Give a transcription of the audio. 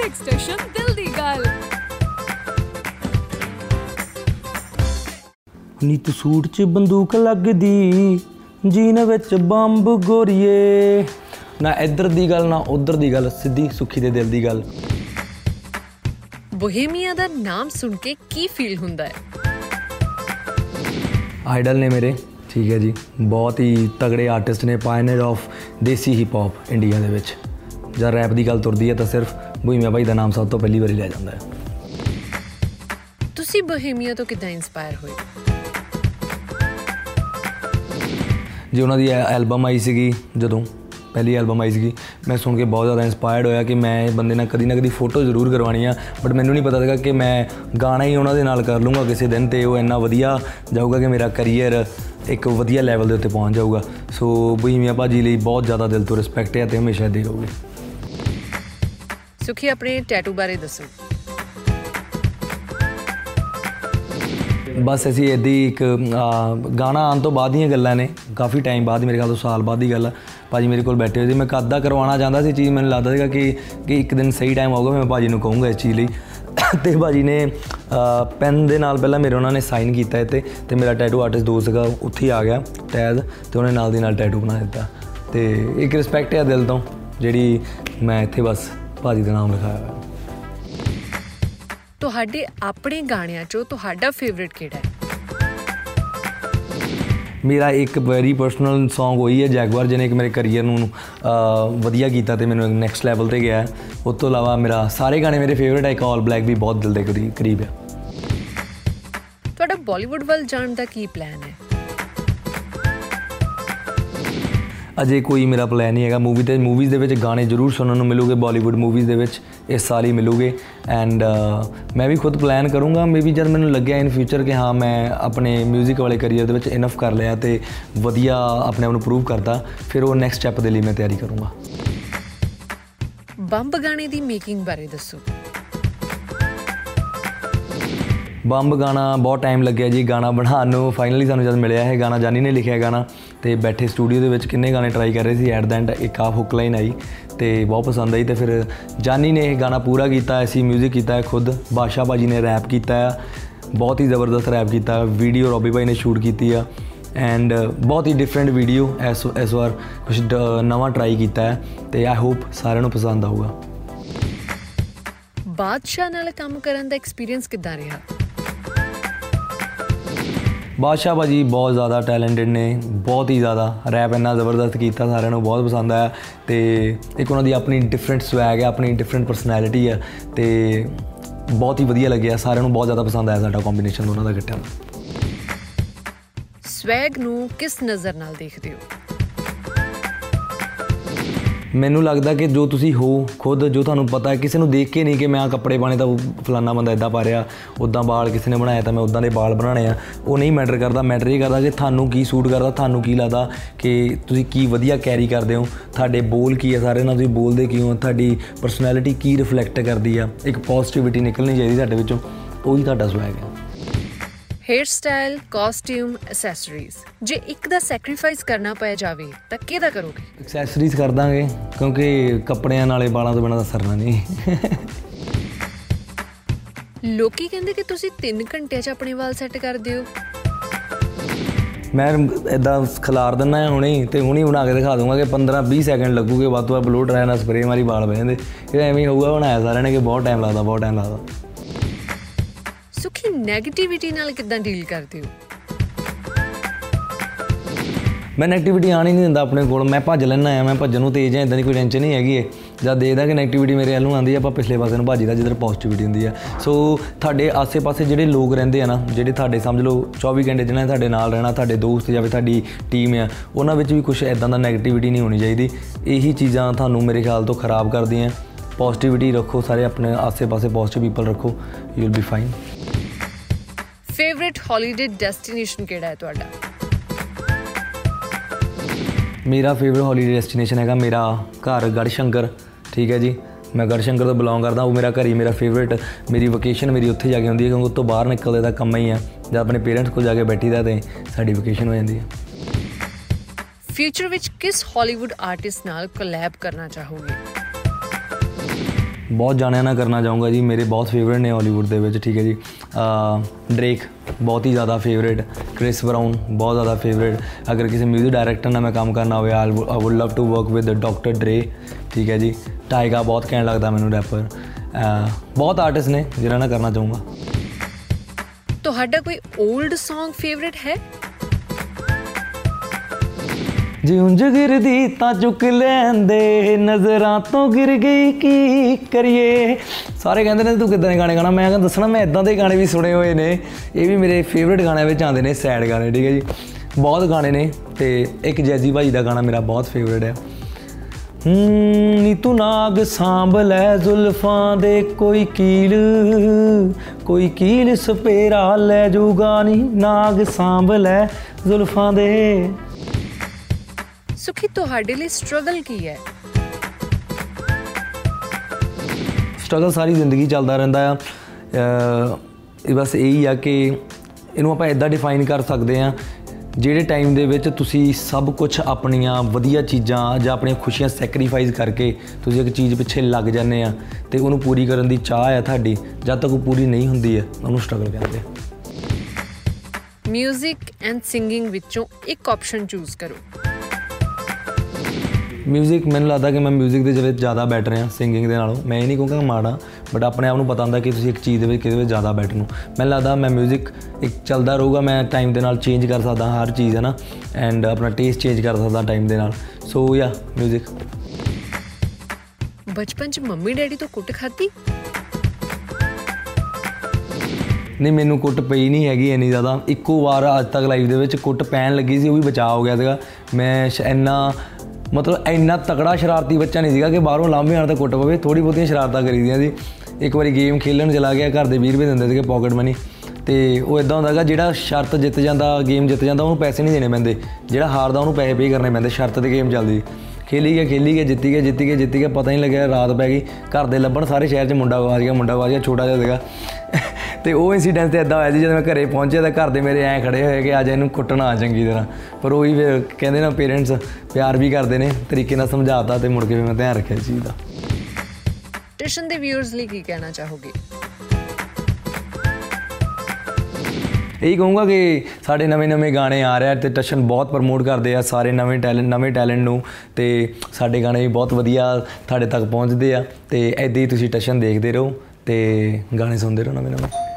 Direct station ਦਿਲ ਦੀ ਗੱਲ ਨੀਤ ਸੂਟ 'ਚ ਬੰਦੂਕ ਲੱਗਦੀ ਜੀਨ ਵਿੱਚ ਬੰਬ ਗੋਰੀਏ। ਨਾ ਇੱਧਰ ਦੀ ਗੱਲ ਨਾ ਉੱਧਰ ਦੀ ਗੱਲ ਸਿੱਧੀ ਸੁੱਖੀ ਦੇ ਦਿਲ ਦੀ ਗੱਲ। ਬੋਹੇਮੀਆ ਦਾ ਨਾਮ ਸੁਣ ਕੇ ਕੀ ਫੀਲ ਹੁੰਦਾ ਹੈ? ਆਈਡਲ ਨੇ ਮੇਰੇ ਠੀਕ ਹੈ ਜੀ। ਬਹੁਤ ਹੀ ਤਗੜੇ ਆਰਟਿਸਟ ਨੇ pioneer of desi hip hop India ਦੇ ਵਿੱਚ। ਜਦ ਰੈਪ ਦੀ ਗੱਲ ਤੁਰਦੀ ਹੈ ਤਾਂ ਸਿਰਫ ਭੂਮੀਆ ਭਾਈ ਦਾ ਨਾਮ ਸਭ ਤੋਂ ਪਹਿਲੀ ਵਾਰੀ ਲਿਆ ਜਾਂਦਾ ਹੈ। ਤੁਸੀਂ ਬੋਹੇਮੀਆ ਤੋਂ ਕਿੱਦਾਂ ਇਨਸਪਾਇਰ ਹੋਏ? ਜੀ ਉਹਨਾਂ ਦੀ ਐਲਬਮ ਆਈ ਸੀਗੀ ਜਦੋਂ ਪਹਿਲੀ ਐਲਬਮ ਆਈ ਸੀਗੀ ਮੈਂ ਸੁਣ ਕੇ ਬਹੁਤ ਜ਼ਿਆਦਾ ਇਨਸਪਾਇਰਡ ਹੋਇਆ ਕਿ ਮੈਂ ਇਹ ਬੰਦੇ ਨਾਲ ਕਦੀ ਨਾ ਕਦੀ ਫੋਟੋ ਜ਼ਰੂਰ ਕਰਵਾਉਣੀ ਆ ਬਟ ਮੈਨੂੰ ਨਹੀਂ ਪਤਾ ਸੀਗਾ ਕਿ ਮੈਂ ਗਾਣਾ ਹੀ ਉਹਨਾਂ ਦੇ ਨਾਲ ਕਰ ਲੂੰਗਾ ਕਿਸੇ ਦਿਨ ਤੇ ਉਹ ਇੰਨਾ ਵਧੀਆ ਜਾਊਗਾ ਕਿ ਮੇਰਾ ਕੈਰੀਅਰ ਇੱਕ ਵਧੀਆ ਲੈਵਲ ਦੇ ਉੱਤੇ ਪਹੁੰਚ ਜਾਊਗਾ। ਸੋ ਬਹੀਮੀਆ ਭਾਜੀ ਲਈ ਬਹੁਤ ਜ਼ਿਆਦਾ ਦਿਲ ਤੋਂ ਰਿਸਪੈਕਟ ਹੈ ਤੇ ਹਮੇਸ਼ਾ ਦੇ ਰਹੂਗੀ। ਸੁਖੀ ਆਪਣੇ ਟੈਟੂ ਬਾਰੇ ਦੱਸੋ। ਬਸ ਅਸੀਂ ਇੱਦਾਂ ਹੀ ਇੱਕ ਆ, ਗਾਣਾ ਆਉਣ ਤੋਂ ਬਾਅਦ ਦੀਆਂ ਗੱਲਾਂ ਨੇ। ਕਾਫੀ ਟਾਈਮ ਬਾਅਦ ਮੇਰੇ ਖਿਆਲ ਤੋਂ ਸਾਲ ਬਾਅਦ ਦੀ ਗੱਲ ਆ। ਭਾਜੀ ਮੇਰੇ ਕੋਲ ਬੈਠੇ ਹੋਏ ਸੀ। ਮੈਂ ਕਦ ਦਾ ਕਰਵਾਉਣਾ ਚਾਹੁੰਦਾ ਸੀ ਚੀਜ਼ ਮੈਨੂੰ ਲੱਗਦਾ ਸੀਗਾ ਕਿ ਕਿ ਇੱਕ ਦਿਨ ਸਹੀ ਟਾਈਮ ਆਊਗਾ ਮੈਂ ਭਾਜੀ ਨੂੰ ਕਹੂੰਗਾ ਇਸ ਚੀਜ਼ ਲਈ। ਤੇ ਭਾਜੀ ਨੇ ਪੈਨ ਦੇ ਨਾਲ ਪਹਿਲਾਂ ਮੇਰੇ ਉਹਨਾਂ ਨੇ ਸਾਈਨ ਕੀਤਾ ਇੱਥੇ ਤੇ ਮੇਰਾ ਟੈਟੂ ਆਰਟਿਸਟ ਦੋਸਤ ਸੀਗਾ ਉੱਥੇ ਹੀ ਆ ਗਿਆ ਟੈਦ ਤੇ ਉਹਨੇ ਨਾਲ ਦੀ ਨਾਲ ਟੈਟੂ ਬਣਾ ਦਿੱਤਾ। ਤੇ ਇੱਕ ਰਿਸਪੈਕਟ ਹੈ ਦਿਲ ਤੋਂ ਜਿਹੜੀ ਮੈਂ ਇੱਥੇ ਬਸ ਭਾਜੀ ਦਾ ਨਾਮ ਲਿਖਾਇਆ ਹੋਇਆ। ਤੁਹਾਡੇ ਆਪਣੇ ਗਾਣਿਆਂ ਚੋਂ ਤੁਹਾਡਾ ਫੇਵਰਿਟ ਕਿਹੜਾ ਹੈ? ਮੇਰਾ ਇੱਕ ਵੈਰੀ ਪਰਸਨਲ Song ਹੋਈ ਹੈ ਜੈਗਵਾਰ ਜਿਹਨੇ ਕਿ ਮੇਰੇ ਕੈਰੀਅਰ ਨੂੰ ਵਧੀਆ ਕੀਤਾ ਤੇ ਮੈਨੂੰ ਨੈਕਸਟ ਲੈਵਲ ਤੇ ਗਿਆ। ਉਸ ਤੋਂ ਇਲਾਵਾ ਮੇਰਾ ਸਾਰੇ ਗਾਣੇ ਮੇਰੇ ਫੇਵਰਿਟ ਹੈ ਇੱਕ ਆਲ ਬਲੈਕ ਵੀ ਬਹੁਤ ਦਿਲ ਦੇ ਕਰੀ- ਕਰੀਬ ਹੈ। ਤੁਹਾਡਾ ਬਾਲੀਵੁੱਡ ਵੱਲ ਜਾਣ ਦਾ ਕੀ ਪਲਾਨ ਹੈ? ਅਜੇ ਕੋਈ ਮੇਰਾ ਪਲਾਨ ਨਹੀਂ ਹੈਗਾ। ਮੂਵੀ ਤੇ ਮੂਵੀਜ਼ ਦੇ ਵਿੱਚ ਗਾਣੇ ਜ਼ਰੂਰ ਸੁਣਨ ਨੂੰ ਮਿਲੂਗੇ ਬਾਲੀਵੁੱਡ ਮੂਵੀਜ਼ ਦੇ ਵਿੱਚ ਇਸ ਸਾਲ ਹੀ ਮਿਲੂਗੇ। ਐਂਡ ਮੈਂ ਵੀ ਖੁਦ ਪਲਾਨ ਕਰੂੰਗਾ। ਮੇਬੀ ਜਦ ਮੈਨੂੰ ਲੱਗਿਆ ਇਨ ਫਿਊਚਰ ਕਿ ਹਾਂ ਮੈਂ ਆਪਣੇ 뮤직 ਵਾਲੇ ਕੈਰੀਅਰ ਦੇ ਵਿੱਚ ਇਨਫ ਕਰ ਲਿਆ ਤੇ ਵਧੀਆ ਆਪਣੇ ਆਪ ਨੂੰ ਪ੍ਰੂਵ ਕਰਦਾ। ਫਿਰ ਉਹ ਨੈਕਸਟ ਸਟੈਪ ਦੇ ਲਈ ਮੈਂ ਤਿਆਰੀ ਕਰੂੰਗਾ। ਬੰਬ ਗਾਣੇ ਦੀ ਮੇਕਿੰਗ ਬਾਰੇ ਦੱਸੋ। ਬੰਬ ਗਾਣਾ ਬਹੁਤ ਟਾਈਮ ਲੱਗਿਆ ਜੀ ਗਾਣਾ ਬਣਾਉਣ ਨੂੰ। ਫਾਈਨਲੀ ਸਾਨੂੰ ਜਦ ਮਿਲਿਆ ਇਹ ਗਾਣਾ ਜਾਨੀ ਨੇ ਲਿਖਿਆ ਗਾਣਾ। ਤੇ ਬੈਠੇ ਸਟੂਡੀਓ ਦੇ ਵਿੱਚ ਕਿੰਨੇ ਗਾਣੇ ਟਰਾਈ ਕਰ ਰਹੇ ਸੀ ਐਟ ਦਾ ਐਂਡ ਇੱਕ ਆ ਹੁੱਕ ਲਾਈਨ ਆਈ ਤੇ ਬਹੁਤ ਪਸੰਦ ਆਈ ਤੇ ਫਿਰ ਜਾਨੀ ਨੇ ਇਹ ਗਾਣਾ ਪੂਰਾ ਕੀਤਾ ਅਸੀਂ 뮤직 ਕੀਤਾ ਹੈ ਖੁਦ ਬਾਦਸ਼ਾਹ ਭਾਜੀ ਨੇ ਰੈਪ ਕੀਤਾ ਹੈ ਬਹੁਤ ਹੀ ਜ਼ਬਰਦਸਤ ਰੈਪ ਕੀਤਾ ਵੀਡੀਓ ਰੋਬੀ ਭਾਈ ਨੇ ਸ਼ੂਟ ਕੀਤੀ ਆ ਐਂਡ ਬਹੁਤ ਹੀ ਡਿਫਰੈਂਟ ਵੀਡੀਓ ਇਸ ਇਸ ਵਾਰ ਕੁਝ ਨਵਾਂ ਟਰਾਈ ਕੀਤਾ ਹੈ ਤੇ ਆਈ ਹੋਪ ਸਾਰਿਆਂ ਨੂੰ ਪਸੰਦ ਆਊਗਾ। ਬਾਦਸ਼ਾਹ ਨਾਲ ਕੰਮ ਕਰਨ ਦਾ ਐਕਸਪੀਰੀਅੰਸ ਕਿੱਦਾਂ ਰਿਹਾ? ਬਾਦਸ਼ਾਹ ਭਾਜੀ ਬਹੁਤ ਜ਼ਿਆਦਾ ਟੈਲੈਂਟਡ ਨੇ, ਬਹੁਤ ਹੀ ਜ਼ਿਆਦਾ ਰੈਪ ਇੰਨਾ ਜ਼ਬਰਦਸਤ ਕੀਤਾ ਸਾਰਿਆਂ ਨੂੰ, ਬਹੁਤ ਪਸੰਦ ਆਇਆ ਤੇ ਇੱਕ ਉਹਨਾਂ ਦੀ ਆਪਣੀ ਡਿਫਰੈਂਟ ਸਵੈਗ ਹੈ, ਆਪਣੀ ਡਿਫਰੈਂਟ ਪਰਸਨੈਲਿਟੀ ਹੈ ਤੇ ਬਹੁਤ ਹੀ ਵਧੀਆ ਲੱਗਿਆ, ਸਾਰਿਆਂ ਨੂੰ ਬਹੁਤ ਜ਼ਿਆਦਾ ਪਸੰਦ ਆਇਆ ਸਾਡਾ ਕੰਬੀਨੇਸ਼ਨ ਦੋਨਾਂ ਦਾ ਇਕੱਠਿਆਂ ਦਾ। ਸਵੈਗ ਨੂੰ ਕਿਸ ਨਜ਼ਰ ਨਾਲ ਦੇਖਦੇ ਹੋ? ਮੈਨੂੰ ਲੱਗਦਾ ਕਿ ਜੋ ਤੁਸੀਂ ਹੋ, ਖੁਦ ਜੋ ਤੁਹਾਨੂੰ ਪਤਾ ਹੈ, ਕਿਸੇ ਨੂੰ ਦੇਖ ਕੇ ਨਹੀਂ ਕਿ ਮੈਂ ਆ ਕੱਪੜੇ ਪਾਣੇ ਤਾਂ ਉਹ ਫਲਾਨਾ ਬੰਦਾ ਇਦਾਂ ਪਾ ਰਿਹਾ ਉਦਾਂ ਵਾਲ ਕਿਸੇ ਨੇ ਬਣਾਇਆ ਤਾਂ ਮੈਂ ਉਦਾਂ ਦੇ ਵਾਲ ਬਣਾਣੇ ਆ। ਉਹ ਨਹੀਂ ਮੈਟਰ ਕਰਦਾ, ਮੈਟਰ ਇਹ ਕਰਦਾ ਕਿ ਤੁਹਾਨੂੰ ਕੀ ਸੂਟ ਕਰਦਾ, ਤੁਹਾਨੂੰ ਕੀ ਲੱਗਦਾ ਕਿ ਤੁਸੀਂ ਕੀ ਵਧੀਆ ਕੈਰੀ ਕਰਦੇ ਹੋ, ਤੁਹਾਡੇ ਬੋਲ ਕੀ ਹੈ ਸਾਰੇ ਨਾਲ ਤੁਸੀਂ ਬੋਲਦੇ ਕਿਉਂ ਹੋ, ਤੁਹਾਡੀ ਪਰਸਨੈਲਿਟੀ ਕੀ ਰਿਫਲੈਕਟ ਕਰਦੀ ਆ, ਇੱਕ ਪੋਜ਼ਿਟਿਵਿਟੀ ਨਿਕਲਣੀ ਚਾਹੀਦੀ ਤੁਹਾਡੇ ਵਿੱਚੋਂ, ਉਹੀ ਤੁਹਾਡਾ ਸਵੈਗ ਹੈ। Hair style costume accessories. ਜੇ ਇੱਕ ਦਾ ਸੈਕਰੀਫਾਈਸ ਕਰਨਾ ਪੈ ਜਾਵੇ ਤਾਂ ਕਿਹਦਾ ਕਰੋਗੇ? ਐਕਸੈਸਰੀਜ਼ ਕਰ ਦਾਂਗੇ ਕਿਉਂਕਿ ਕੱਪੜਿਆਂ ਨਾਲੇ ਵਾਲਾਂ ਤੋਂ ਬਿਨਾਂ ਤਾਂ ਸਰਨਾ ਨਹੀਂ। ਲੋਕੀ ਕਹਿੰਦੇ ਕਿ ਤੁਸੀਂ 3 ਘੰਟਿਆਂ 'ਚ ਆਪਣੇ ਵਾਲ ਸੈੱਟ ਕਰਦੇ ਹੋ ਮੈਂ ਇਦਾਂ ਖਿਲਾਰ ਹਾਂ ਹੁਣੇ ਤੇ ਹੁਣੇ ਬਣਾ ਕੇ ਦਿਖਾ ਦੂੰਗਾ ਕਿ 15 20 ਸੈਕਿੰਡ ਲੱਗੂਗੇ ਵੱਧ ਤੋਂ ਵੱਧ ਬਲੂ ਡਰਾਈ ਨਾਲ ਸਪਰੇਅ ਮਾਰੀ ਵਾਲ ਬਹਿ ਜਾਂਦੇ ਇਹ ਐਵੇਂ ਹੋਊਗਾ ਬਣਾਇਆ ਸਾਰਿਆਂ ਨੇ ਕਿ ਬਹੁਤ ਟਾਈਮ ਲੱਗਦਾ ਬਹੁਤ ਟਾਈਮ ਲੱਗਦਾ। 네ਗੇਟਿਵਿਟੀ ਨਾਲ ਕਿੱਦਾਂ ਡੀਲ ਕਰਦੇ ਹੋ? ਮੈਂ ਨੈਗੇਟਿਵਿਟੀ ਆਣ ਹੀ ਨਹੀਂ ਦਿੰਦਾ ਆਪਣੇ ਕੋਲ। ਮੈਂ ਭੱਜ ਲੈਣਾ ਆ ਮੈਂ ਭੱਜਣ ਨੂੰ ਤੇਜ਼ ਆ ਇਦਾਂ ਦੀ ਕੋਈ ਟੈਨਸ਼ਨ ਨਹੀਂ ਹੈਗੀ ਏ ਜਦ ਦੇਖਦਾ ਕਿ ਨੈਗੇਟਿਵਿਟੀ ਮੇਰੇ ਵੱਲ ਨੂੰ ਆਉਂਦੀ ਆ, ਆਪਾਂ ਪਿਛਲੇ ਪਾਸੇ ਨੂੰ ਭੱਜਦਾ ਜਿੱਧਰ ਪੋਜ਼ਿਟਿਵਿਟੀ ਹੁੰਦੀ ਆ। ਸੋ ਤੁਹਾਡੇ ਆਸੇ-ਪਾਸੇ ਜਿਹੜੇ ਲੋਕ ਰਹਿੰਦੇ ਆ ਨਾ, ਜਿਹੜੇ ਤੁਹਾਡੇ ਸਮਝ ਲਓ 24 ਘੰਟੇ ਜਿਹਨਾਂ ਨੇ ਤੁਹਾਡੇ ਨਾਲ ਰਹਿਣਾ, ਤੁਹਾਡੇ ਦੋਸਤ ਜਾਂ ਫਿਰ ਤੁਹਾਡੀ ਟੀਮ ਆ, ਉਹਨਾਂ ਵਿੱਚ ਵੀ ਕੁਝ ਇਦਾਂ ਦਾ ਨੈਗੇਟਿਵਿਟੀ ਨਹੀਂ ਹੋਣੀ ਚਾਹੀਦੀ। ਇਹੀ ਚੀਜ਼ਾਂ ਤੁਹਾਨੂੰ ਮੇਰੇ ਖਿਆਲ ਤੋਂ ਖਰਾਬ ਕਰਦੀਆਂ। ਪੋਜ਼ਿਟਿਵਿਟੀ ਰੱਖੋ ਸਾਰੇ ਆਪਣੇ ਆਸੇ-ਪਾਸੇ ਪੋਜ਼ਿਟਿਵ ਪੀਪਲ ਰੱਖੋ you will be fine favourite holiday destination ਕਿਹੜਾ ਹੈ ਤੁਹਾਡਾ? ਮੇਰਾ ਫੇਵਰਿਟ ਹੌਲੀਡੇ ਡੈਸਟੀਨੇਸ਼ਨ ਹੈਗਾ ਮੇਰਾ ਘਰ ਗੜਸ਼ੰਕਰ ਠੀਕ ਹੈ ਜੀ। ਮੈਂ ਗੜਸ਼ੰਕਰ ਤੋਂ ਬਿਲੋਂਗ ਕਰਦਾ ਉਹ ਮੇਰਾ ਘਰ ਹੀ ਮੇਰਾ ਫੇਵਰਿਟ ਮੇਰੀ ਵਕੇਸ਼ਨ ਮੇਰੀ ਉੱਥੇ ਜਾ ਕੇ ਹੁੰਦੀ ਹੈ ਕਿਉਂਕਿ ਉਸ ਤੋਂ ਬਾਹਰ ਨਿਕਲਦੇ ਦਾ ਕੰਮ ਹੀ ਆ ਜਦ ਆਪਣੇ ਪੇਰੈਂਟਸ ਕੋਲ ਜਾ ਕੇ ਬੈਠੀਦਾ ਤੇ ਸਾਡੀ ਵਕੇਸ਼ਨ ਹੋ ਜਾਂਦੀ ਹੈ। ਫਿਊਚਰ ਵਿੱਚ ਕਿਸ ਹਾਲੀਵੁੱਡ ਆਰਟਿਸਟ ਨਾਲ ਕੋਲੈਬ ਕਰਨਾ ਚਾਹੋਗੇ? ਬਹੁਤ ਜਾਣਿਆਂ ਨਾਲ ਕਰਨਾ ਚਾਹੂੰਗਾ ਜੀ ਮੇਰੇ ਬਹੁਤ ਫੇਵਰੇਟ ਨੇ ਹਾਲੀਵੁੱਡ ਦੇ ਵਿੱਚ ਠੀਕ ਹੈ ਜੀ। ਡ੍ਰੇਕ ਬਹੁਤ ਹੀ ਜ਼ਿਆਦਾ ਫੇਵਰੇਟ ਕ੍ਰਿਸ ਬਰਾਊਨ ਬਹੁਤ ਜ਼ਿਆਦਾ ਫੇਵਰੇਟ ਅਗਰ ਕਿਸੇ 뮤직 ਡਾਇਰੈਕਟਰ ਨਾਲ ਮੈਂ ਕੰਮ ਕਰਨਾ ਹੋਵੇ I would love to work with doctor Dre ਠੀਕ ਹੈ ਜੀ? ਟਾਈਗਾ ਬਹੁਤ ਕਹਿਣ ਲੱਗਦਾ ਮੈਨੂੰ ਰੈਪਰ ਬਹੁਤ ਆਰਟਿਸਟ ਨੇ ਜਿਨ੍ਹਾਂ ਨਾਲ ਕਰਨਾ ਚਾਹੂੰਗਾ। ਤੁਹਾਡਾ ਕੋਈ 올ਡ Song ਫੇਵਰਿਟ ਹੈ? ਜੇ ਉਂਝ ਗਿਰਦੀ ਤਾਂ ਚੁੱਕ ਲੈਂਦੇ, ਨਜ਼ਰਾਂ ਤੋਂ ਗਿਰ ਗਈ ਕੀ ਕਰੀਏ? ਸਾਰੇ ਕਹਿੰਦੇ ਨੇ, ਤੂੰ ਕਿਦਾਂ ਦੇ ਗਾਣੇ ਗਾਣਾ ਮੈਂ ਕਹਿੰਦਾ, ਦੱਸਣਾ, ਮੈਂ ਇਦਾਂ ਦੇ ਗਾਣੇ ਵੀ ਸੁਣੇ ਹੋਏ ਨੇ। ਇਹ ਵੀ ਮੇਰੇ ਫੇਵਰਿਟ ਗਾਣਿਆਂ ਵਿੱਚ ਆਉਂਦੇ ਨੇ ਸੈਡ ਗਾਣੇ, ਠੀਕ ਹੈ ਜੀ? ਬਹੁਤ ਗਾਣੇ ਨੇ ਤੇ ਇੱਕ ਜੈਜ਼ੀ ਭਾਈ ਦਾ ਗਾਣਾ ਮੇਰਾ ਬਹੁਤ ਫੇਵਰਿਟ ਹੈ। ਹੂੰ, ਨੀ ਤੂੰ ਨਾਗ ਸਾਂਭ ਲੈ ਜ਼ੁਲਫਾਂ ਦੇ ਕੋਈ ਕੀਲ ਕੋਈ ਕੀਲ ਸਪੇਰਾ ਲੈ ਜੂਗਾ ਨੀ, ਨਾਗ ਸਾਂਭ ਲੈ ਜ਼ੁਲਫਾਂ ਦੇ ਸੁਖੀ ਤੁਹਾਡੇ ਲਈ ਸਟਰਗਲ ਕੀ ਹੈ? ਸਟਰਗਲ ਸਾਰੀ ਜ਼ਿੰਦਗੀ ਚੱਲਦਾ ਰਹਿੰਦਾ ਆ। ਇਹ ਬਸ ਇਹੀ ਆ ਕਿ ਇਹਨੂੰ ਆਪਾਂ ਇਦਾਂ ਡਿਫਾਈਨ ਕਰ ਸਕਦੇ ਆ ਜਿਹੜੇ ਟਾਈਮ ਦੇ ਵਿੱਚ ਤੁਸੀਂ ਸਭ ਕੁਝ ਆਪਣੀਆਂ ਵਧੀਆ ਚੀਜ਼ਾਂ ਜਾਂ ਆਪਣੀਆਂ ਖੁਸ਼ੀਆਂ ਸੈਕਰੀਫਾਈਸ ਕਰਕੇ ਤੁਸੀਂ ਇੱਕ ਚੀਜ਼ ਪਿੱਛੇ ਲੱਗ ਜਾਂਦੇ ਆ ਤੇ ਉਹਨੂੰ ਪੂਰੀ ਕਰਨ ਦੀ ਚਾਹ ਆ ਤੁਹਾਡੀ ਜਦ ਤੱਕ ਉਹ ਪੂਰੀ ਨਹੀਂ ਹੁੰਦੀ ਹੈ ਉਹਨੂੰ ਸਟਰਗਲ ਕਹਿੰਦੇ ਆ। 뮤직 ਐਂਡ ਸਿੰਗਿੰਗ ਵਿੱਚੋਂ ਇੱਕ ਆਪਸ਼ਨ ਚੂਜ਼ ਕਰੋ। ਮਿਊਜ਼ਿਕ ਮੈਨੂੰ ਲੱਗਦਾ ਕਿ ਮੈਂ ਮਿਊਜ਼ਿਕ ਦੇ ਵਿੱਚ ਜ਼ਿਆਦਾ ਬੈਟਰ ਹਾਂ ਸਿੰਗਿੰਗ ਦੇ ਨਾਲੋਂ। ਮੈਂ ਇਹ ਨਹੀਂ ਕਹੂੰਗਾ ਮਾੜਾ ਬਟ ਆਪਣੇ ਆਪ ਨੂੰ ਪਤਾ ਹੁੰਦਾ ਕਿ ਤੁਸੀਂ ਇੱਕ ਚੀਜ਼ ਦੇ ਵਿੱਚ ਕਿਹਦੇ ਵਿੱਚ ਜ਼ਿਆਦਾ ਬੈਟਰ ਨੂੰ ਮੈਨੂੰ ਲੱਗਦਾ ਮੈਂ ਮਿਊਜ਼ਿਕ ਇੱਕ ਚੱਲਦਾ ਰਹੂਗਾ ਮੈਂ ਟਾਈਮ ਦੇ ਨਾਲ ਚੇਂਜ ਕਰ ਸਕਦਾ ਹਰ ਚੀਜ਼ ਹੈ ਨਾ? ਐਂਡ ਆਪਣਾ ਟੇਸਟ ਚੇਂਜ ਕਰ ਸਕਦਾ ਟਾਈਮ ਦੇ ਨਾਲ। ਸੋ ਯਾ ਮਿਊਜ਼ਿਕ ਬਚਪਨ 'ਚ ਮੰਮੀ ਡੈਡੀ ਤੋਂ ਕੁੱਟ ਖਾਧੀ? ਨਹੀਂ ਮੈਨੂੰ ਕੁੱਟ ਪਈ ਨਹੀਂ ਹੈਗੀ ਇੰਨੀ ਜ਼ਿਆਦਾ। ਇੱਕੋ ਵਾਰ ਅੱਜ ਤੱਕ ਲਾਈਫ ਦੇ ਵਿੱਚ ਕੁੱਟ ਪੈਣ ਲੱਗੀ ਸੀ ਉਹ ਵੀ ਬਚਾਅ ਹੋ ਗਿਆ ਸੀਗਾ। ਮੈਂ ਇੰਨਾ ਮਤਲਬ ਇੰਨਾ ਤਕੜਾ ਸ਼ਰਾਰਤੀ ਬੱਚਾ ਨਹੀਂ ਸੀਗਾ ਕਿ ਬਾਹਰੋਂ ਲਾਂਭੇ ਆਣ ਤਾਂ ਕੁੱਟ ਪਵੇ ਥੋੜੀ ਬਹੁਤੀਆਂ ਸ਼ਰਾਰਤਾਂ ਕਰੀਦੀਆਂ ਸੀ। ਇੱਕ ਵਾਰੀ ਗੇਮ ਖੇਲਣ ਚਲਾ ਗਿਆ, ਘਰ ਦੇ 20 ਰੁਪਏ ਦਿੰਦੇ ਸੀਗੇ ਪਾਕਟ ਮਨੀ ਤੇ ਉਹ ਇਦਾਂ ਹੁੰਦਾਗਾ ਜਿਹੜਾ ਸ਼ਰਤ ਜਿੱਤ ਜਾਂਦਾ ਗੇਮ ਜਿੱਤ ਜਾਂਦਾ, ਉਹਨੂੰ ਪੈਸੇ ਨਹੀਂ ਦੇਣੇ ਪੈਂਦੇ। ਜਿਹੜਾ ਹਾਰਦਾ, ਉਹਨੂੰ ਪੈਸੇ ਪੇ ਕਰਨੇ ਪੈਂਦੇ, ਸ਼ਰਤ ਤੇ ਗੇਮ ਚੱਲਦੀ। ਖੇਲੀ ਗਿਆ ਖੇਲੀ ਗਿਆ ਜਿੱਤੀ ਗਿਆ ਜਿੱਤੀ ਗਿਆ ਜਿੱਤੀ ਗਿਆ ਪਤਾ ਨਹੀਂ ਲੱਗਿਆ, ਰਾਤ ਪੈ ਗਈ। ਘਰ ਦੇ ਲੱਭਣ ਸਾਰੇ ਸ਼ਹਿਰ 'ਚ ਮੁੰਡਾ ਗਵਾਚ ਗਿਆ ਮੁੰਡਾ ਗਵਾਚ ਗਿਆ ਛੋਟਾ ਜਿਹਾ ਸੀਗਾ। ਤੇ ਉਹ ਇਨਸੀਡੈਂਟ ਤੇ ਇਦਾਂ ਹੋਇਆ ਸੀ ਜਦੋਂ ਮੈਂ ਘਰੇ ਪਹੁੰਚਿਆ ਤਾਂ ਘਰ ਦੇ ਮੇਰੇ ਐਂ ਖੜੇ ਹੋਏ ਕਿ ਅੱਜ ਇਹਨੂੰ ਕੁੱਟਣਾ ਆ ਚੰਗੀ ਤਰ੍ਹਾਂ। ਪਰ ਉਹੀ ਫਿਰ ਕਹਿੰਦੇ ਨਾ ਪੇਰੈਂਟਸ ਪਿਆਰ ਵੀ ਕਰਦੇ ਨੇ, ਤਰੀਕੇ ਨਾਲ ਸਮਝਾਤਾ ਤੇ ਮੁੜ ਕੇ ਫਿਰ ਮੈਂ ਧਿਆਨ ਰੱਖਿਆ ਇਸ ਚੀਜ਼ ਦਾ। ਟਿਸ਼ਨ ਦੇ ਵਿਊਅਰਸ ਲਈ ਕੀ ਕਹਿਣਾ ਚਾਹੋਗੇ? ਇਹੀ ਕਹੂੰਗਾ ਕਿ ਸਾਡੇ ਨਵੇਂ-ਨਵੇਂ ਗਾਣੇ ਆ ਰਹੇ ਆ ਤੇ ਟਸ਼ਨ ਬਹੁਤ ਪ੍ਰਮੋਟ ਕਰਦੇ ਆ ਸਾਰੇ ਨਵੇਂ ਟੈਲੈਂਟ ਨਵੇਂ ਟੈਲੈਂਟ ਨੂੰ ਤੇ ਸਾਡੇ ਗਾਣੇ ਵੀ ਬਹੁਤ ਵਧੀਆ ਤੁਹਾਡੇ ਤੱਕ ਪਹੁੰਚਦੇ ਆ ਤੇ ਐਦਾਂ ਹੀ ਤੁਸੀਂ ਟਸ਼ਨ ਦੇਖਦੇ ਰਹੋ ਤੇ ਗਾਣੇ ਸੁਣਦੇ ਰਹੋ ਨਵੇਂ-ਨਵੇਂ